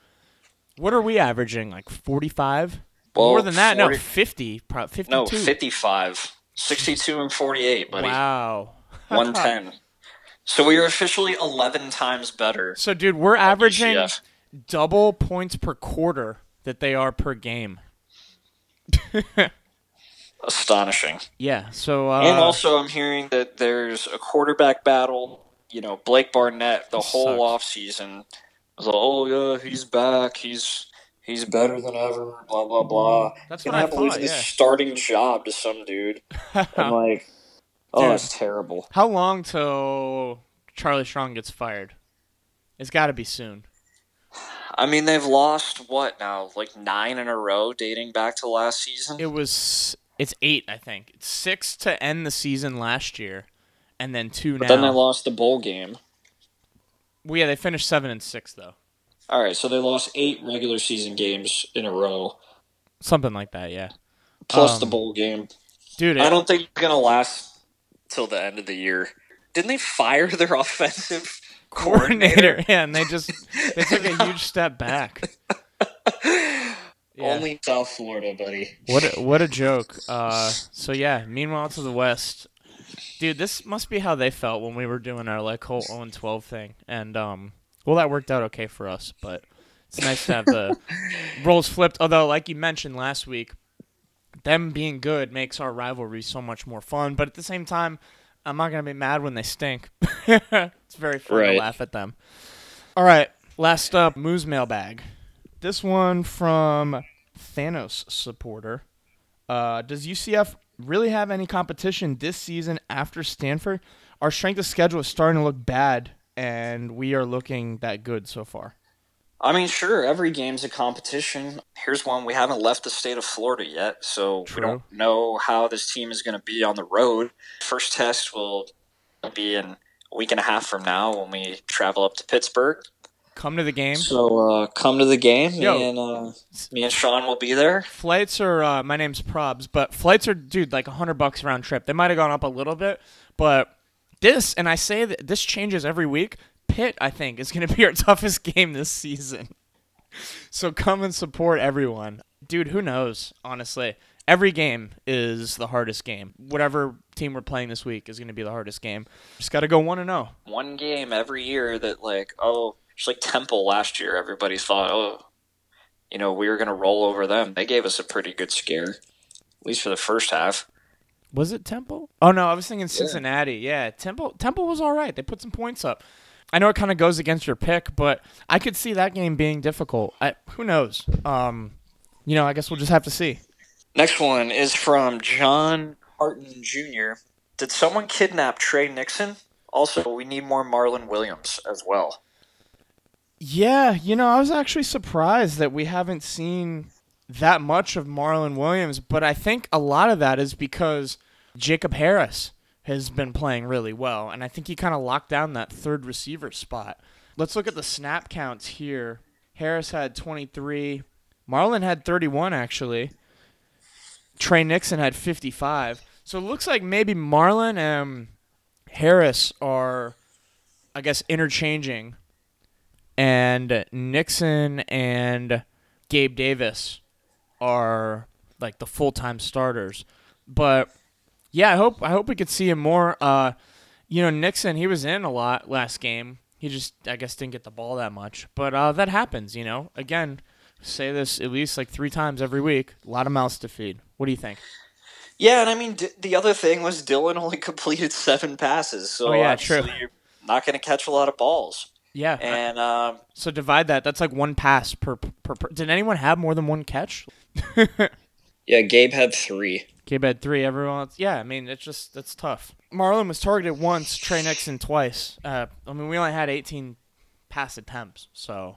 What are we averaging? Like forty five? Well, More than that? 40 no, fifty. Pro- Fifty-two. No, 55. 62 and 48, buddy. Wow. 110. So we are officially 11 times better. So, dude, we're averaging UCF. double points per quarter that they are per game. Astonishing. Yeah. So. Uh, and also, I'm hearing that there's a quarterback battle. You know, Blake Barnett, the whole sucks. offseason was like, oh, yeah, he's back. He's he's better than ever, blah, blah, blah. That's Gonna what I to thought. Yeah. starting job to some dude. I'm like, oh, Dude. that's terrible. How long till Charlie Strong gets fired? It's got to be soon. I mean, they've lost, what now, like nine in a row dating back to last season? It was It's eight, I think. It's six to end the season last year, and then two But now. then they lost the bowl game. well, yeah, they finished seven and six though, All right, so they lost eight regular season games in a row, something like that. Yeah, plus the Um, bowl game. dude. I don't think it's gonna last till the end of the year. Didn't they fire their offensive coordinator? coordinator. Yeah, and they just they took a huge step back. Yeah. Only South Florida, buddy. What a, what a joke. Uh, so yeah. Meanwhile, to the west, dude, this must be how they felt when we were doing our like whole 0 12 thing, and um, well, that worked out okay for us, but it's nice to have the roles flipped. Although, like you mentioned last week, them being good makes our rivalry so much more fun. But at the same time, I'm not gonna be mad when they stink. it's very fun Right. to laugh at them. All right, last up, Moo's mailbag. This one from Thanos supporter. Uh, does UCF really have any competition this season after Stanford? Our strength of schedule is starting to look bad, and we are looking that good so far. I mean, sure, every game's a competition. Here's one: we haven't left the state of Florida yet, so True. we don't know how this team is going to be on the road. First test will be in a week and a half from now when we travel up to Pittsburgh. Come to the game. So uh, come to the game. Yo. Me and uh, me and Sean will be there. Flights are uh, my name's Probs, but flights are dude like a hundred bucks round trip. They might have gone up a little bit, but this and I say that this changes every week. Pitt, I think, is going to be our toughest game this season. So come and support everyone, dude. Who knows? Honestly, every game is the hardest game. Whatever team we're playing this week is going to be the hardest game. Just got to go one and oh. zero. One game every year that like oh, it's like Temple last year. Everybody thought oh, you know we were going to roll over them. They gave us a pretty good scare, at least for the first half. Was it Temple? Oh no, I was thinking Cincinnati. Yeah, Temple. Temple was all right. They put some points up. I know it kind of goes against your pick, but I could see that game being difficult. I, who knows? Um, you know, I guess we'll just have to see. Next one is from John Harton Jr. Did someone kidnap Tre Nixon? Also, we need more Marlon Williams as well. Yeah, you know, I was actually surprised that we haven't seen that much of Marlon Williams, but I think a lot of that is because Jacob Harris has been playing really well, and I think he kind of locked down that third receiver spot. Let's look at the snap counts here. Harris had 23. Marlon had 31, actually. Tre Nixon had 55. So it looks like maybe Marlon and Harris are, I guess, interchanging and Nixon and Gabe Davis are like the full time starters. But yeah, I hope I hope we could see him more. Uh, you know, Nixon he was in a lot last game. He just I guess didn't get the ball that much. But uh, that happens. You know, again, say this at least like three times every week. A lot of mouths to feed. What do you think? Yeah, and I mean, D- the other thing was Dillon only completed seven passes, so Oh, yeah, true. you're not going to catch a lot of balls. Yeah. And um, so divide that. That's like one pass per, per, per. Did anyone have more than one catch? yeah, Gabe had three. Gabe had three. Everyone else, yeah. I mean, it's just that's tough. Marlon was targeted once. Tre Nixon twice. Uh, I mean, we only had 18 pass attempts. So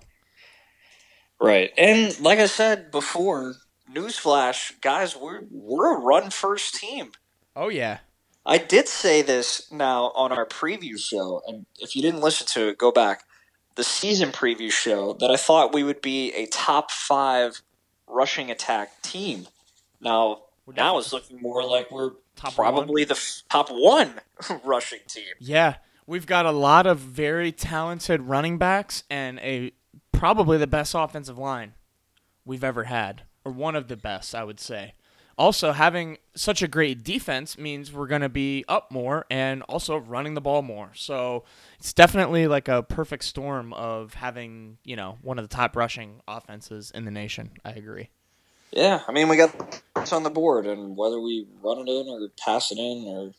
Right, and like I said before, newsflash, guys, we're we're a run first team. oh yeah, I did say this now on our preview show, and if you didn't listen to it, go back. The season preview show that I thought we would be a top five rushing attack team. Now, now it's looking more like we're Top probably the f- top one rushing team. yeah. We've got a lot of very talented running backs and a probably the best offensive line we've ever had, or one of the best, I would say. Also, having such a great defense means we're going to be up more and also running the ball more. So it's definitely like a perfect storm of having, you know, one of the top rushing offenses in the nation. I agree. Yeah, I mean we got it's on the board, and whether we run it in or pass it in, or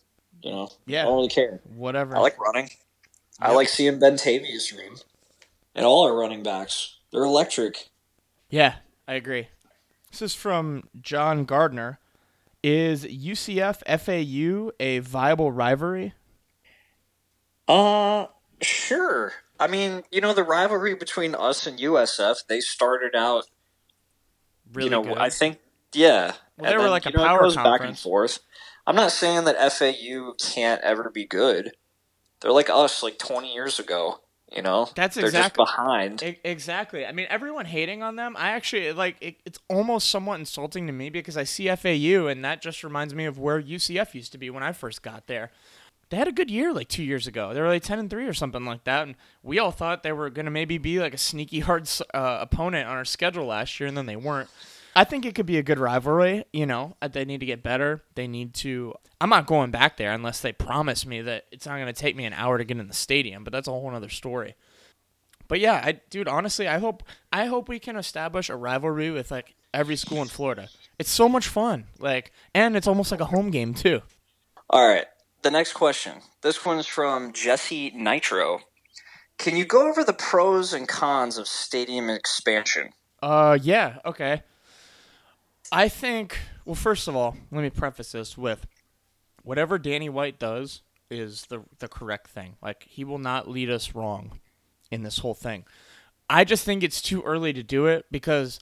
you know, Yeah. I don't really care. Whatever. I like running. I like seeing Bentavious run, and all our running backs. They're electric. Yeah, I agree. This is from John Gardner. Is UCF FAU a viable rivalry? Uh, sure. I mean, you know, the rivalry between us and USF, they started out, Really you know, good. I think Yeah, Well, they were then, like a you know, it power goes back and conference. forth. I'm not saying that FAU can't ever be good. They're like us, like 20 years ago. You know, That's exactly. they're exact- just behind. E- Exactly. I mean, everyone hating on them. I actually like. It, it's almost somewhat insulting to me because I see FAU, and that just reminds me of where UCF used to be when I first got there. They had a good year like two years ago. They were like ten and three or something like that, and we all thought they were gonna maybe be like a sneaky hard uh, opponent on our schedule last year, and then they weren't. I think it could be a good rivalry. You know, they need to get better. They need to. I'm not going back there unless they promise me that it's not going to take me an hour to get in the stadium. But that's a whole other story. But yeah, I dude, honestly, I hope I hope we can establish a rivalry with like every school in Florida. It's so much fun. Like and it's almost like a home game too. All right. The next question. This one's from Jesse Nitro. Can you go over the pros and cons of stadium expansion? Uh yeah, okay. I think well first of all, let me preface this with whatever Danny White does is the the correct thing. Like he will not lead us wrong in this whole thing. I just think it's too early to do it because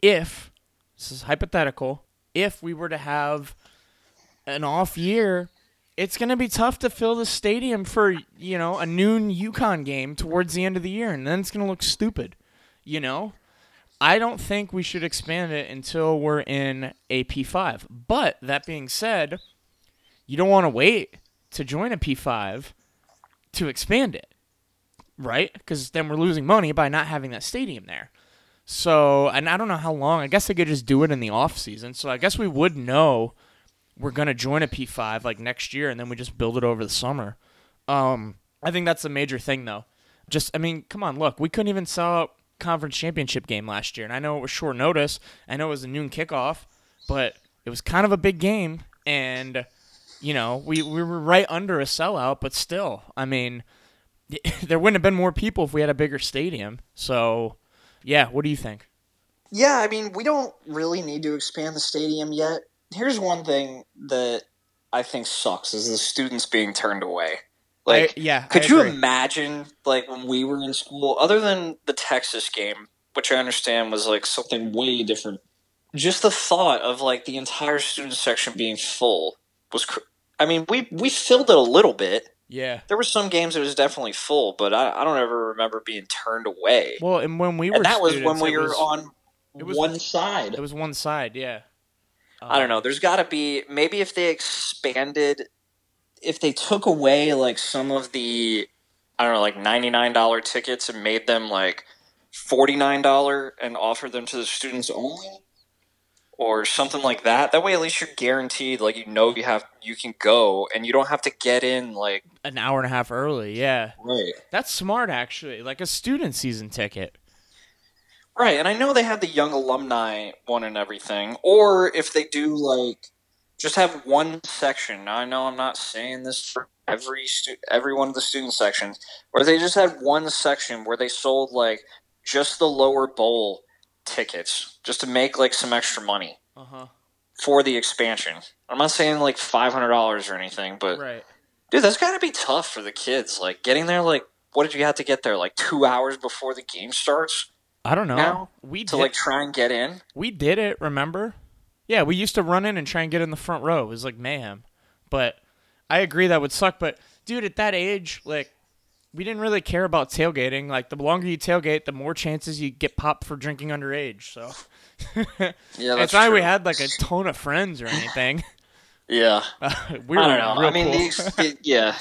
if this is hypothetical, if we were to have an off year, it's going to be tough to fill the stadium for, you know, a noon UConn game towards the end of the year and then it's going to look stupid, you know? I don't think we should expand it until we're in a P5. But that being said, you don't want to wait to join a P5 to expand it, right? Because then we're losing money by not having that stadium there. So, and I don't know how long. I guess they could just do it in the off season. So I guess we would know we're gonna join a P5 like next year, and then we just build it over the summer. Um, I think that's a major thing, though. Just, I mean, come on, look, we couldn't even sell out conference championship game last year, and I know it was short notice. I know it was a noon kickoff, but it was kind of a big game, and you know, we we were right under a sellout, but still, I mean, there wouldn't have been more people if we had a bigger stadium. So, yeah, what do you think? Yeah, I mean, we don't really need to expand the stadium yet. Here's one thing that I think sucks is the students being turned away. Like, I- yeah, could I you imagine, like, when we were in school, other than the Texas game, which I understand was, like, something way different, just the thought of, like, the entire student section being full was, cr- I mean, we, we filled it a little bit. Yeah. There were some games that was definitely full, but I, I don't ever remember being turned away. Well, and when we were and that was when we were was- on it was- one side. It was one side, yeah. I don't um, know. There's got to be maybe if they expanded, if they took away like some of the, I don't know, like ninety nine dollar tickets and made them like forty nine dollar and offered them to the students only, or something like that. That way, at least you're guaranteed. Like you know, you have you can go and you don't have to get in like An hour and a half early, yeah. right. That's smart, actually. Like a student season ticket. Right, and I know they have the young alumni one and everything. Or if they do like just have one section. Now I know I'm not saying this for every stu- every one of the student sections, or they just had one section where they sold like just the lower bowl tickets just to make like some extra money Uh huh. for the expansion. I'm not saying like five hundred dollars or anything, but Right. dude, that's got to be tough for the kids. Like getting there, like what did you have to get there? Like two hours before the game starts I don't know. Now, we to did, like try and get in. we did it. Remember? Yeah, we used to run in and try and get in the front row. It was like mayhem. But I agree that would suck. But dude, at that age, like we didn't really care about tailgating. Like the longer you tailgate, the more chances you get popped for drinking underage. So Yeah, not like we had like a ton of friends or anything. Yeah, uh, we were I don't know. I mean, cool. the, ex- the yeah,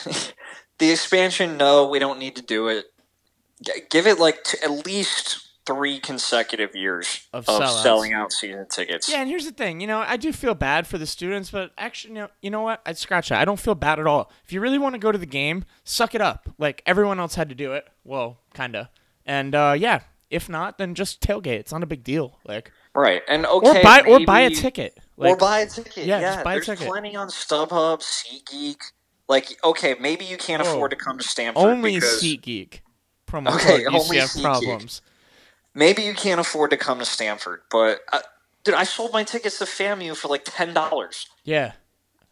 the expansion. No, we don't need to do it. Give it like t- at least three consecutive years Of of, selling out season tickets. Yeah, and here's the thing. You know, I do feel bad for the students, but actually, you know, you know what? I'd scratch that. I don't feel bad at all. If you really want to go to the game, suck it up. Like everyone else had to do it. Well, kinda. And uh, yeah, if not, then just tailgate. It's not a big deal. Like Right, and or okay, buy or buy a maybe- ticket. or buy a ticket. yeah, Yeah, just buy a there's ticket. plenty on StubHub, SeatGeek. Like, okay, maybe you can't Whoa. afford to come to Stanford only because SeatGeek. Promo Okay, code only UCF SeatGeek. problems. Maybe you can't afford to come to Stanford. But uh, dude, I sold my tickets to FAMU for like ten dollars. Yeah,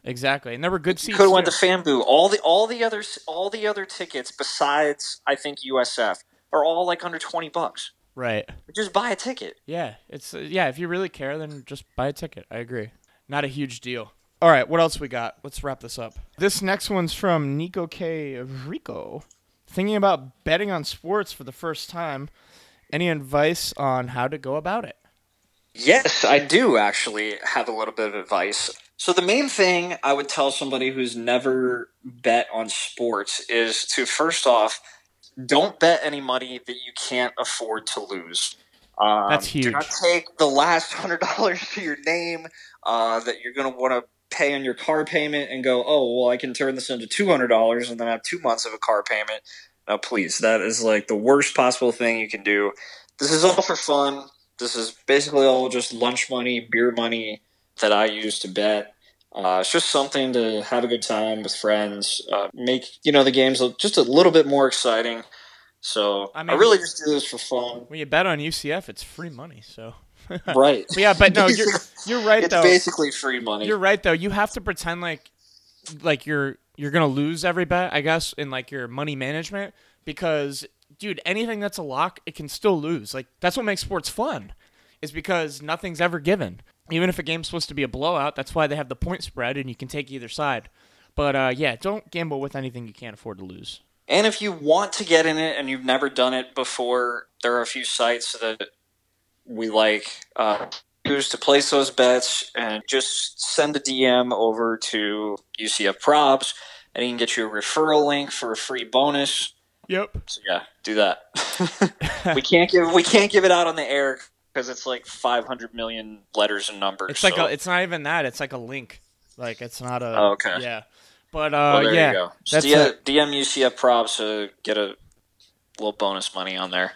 exactly. And there were good seats. Could have went to FAMU. All the all the other all the other tickets besides I think USF are all like under twenty bucks. Right. Just buy a ticket. Yeah, it's uh, yeah. If you really care, then just buy a ticket. I agree. Not a huge deal. All right, what else we got? Let's wrap this up. This next one's from Nico K. Rico. Thinking about betting on sports for the first time. Any advice on how to go about it? Yes, I do actually have a little bit of advice. So the main thing I would tell somebody who's never bet on sports is to first off, don't bet any money that you can't afford to lose. Um, That's huge. Do not take the last hundred dollars to your name uh, that you're going to want to pay on your car payment and go, oh well, I can turn this into two hundred dollars and then have two months of a car payment. No, please, that is like the worst possible thing you can do. This is all for fun. This is basically all just lunch money, beer money that I use to bet. Uh, it's just something to have a good time with friends, uh, make you know the games just a little bit more exciting. So I mean, I, really just do this for fun, When you bet on UCF, it's free money. So right? yeah, but no, you're you're right it's though. basically free money. You're right though. You have to pretend like like you're you're gonna lose every bet, I guess, in like your money management because dude, anything that's a lock, it can still lose. Like that's what makes sports fun. Is because nothing's ever given. Even if a game's supposed to be a blowout, that's why they have the point spread and you can take either side. But uh, yeah, don't gamble with anything you can't afford to lose. And if you want to get in it and you've never done it before, there are a few sites that we like. Uh, use to place those bets and just send a DM over to UCF Props and he can get you a referral link for a free bonus. Yep. So yeah, do that. we can't give we can't give it out on the air because it's like 500 million letters and numbers. It's like so- a, it's not even that. It's like a link. Like it's not a. Oh, okay. Yeah. But uh, there yeah, that's DM. DM UCF Probs to get a little bonus money on there.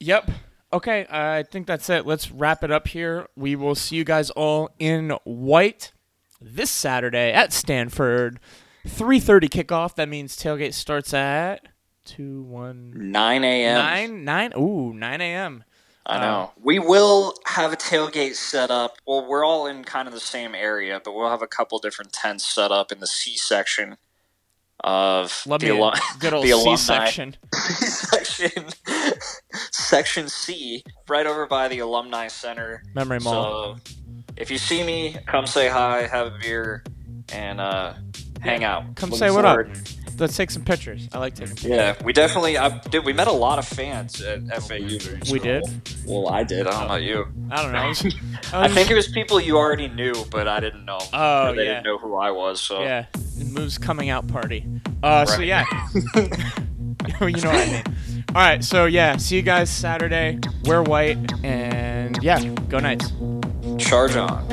Yep. Okay, I think that's it. Let's wrap it up here. We will see you guys all in white this Saturday at Stanford. 3:30 kickoff. That means tailgate starts at 2 1 9 a.m. 9 9 Ooh, 9 a.m. I um, know. we will have a tailgate set up. Well, we're all in kind of the same area, but we'll have a couple different tents set up in the C section of Love the, me a alum- good old the C alumni section. section. Section C, right over by the alumni center. Memory mall. So, if you see me, come say hi, have a beer, and uh, hang out. Come Looking say what up. Let's take some pictures. I like taking pictures. Yeah, we definitely. I, dude, we met a lot of fans at FAU. We did? Well, I did. I don't know about you. I don't know. I, I I think it was people you already knew, but I didn't know. Oh, Or they yeah. didn't know who I was. So Yeah, Moo's coming out party. Uh, so yeah, you know what I mean. All right, so yeah, see you guys Saturday. Wear white, and yeah, go Knights. charge on.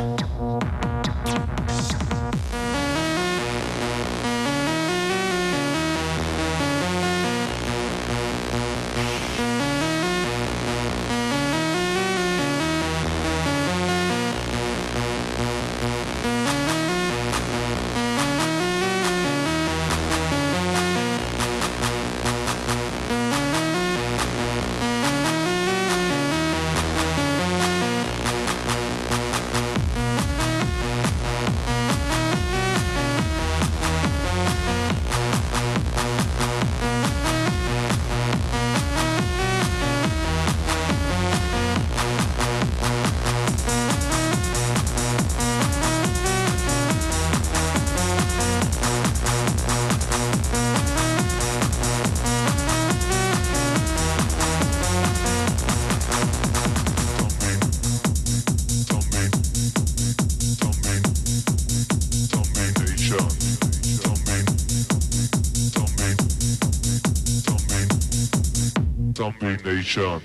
Domination.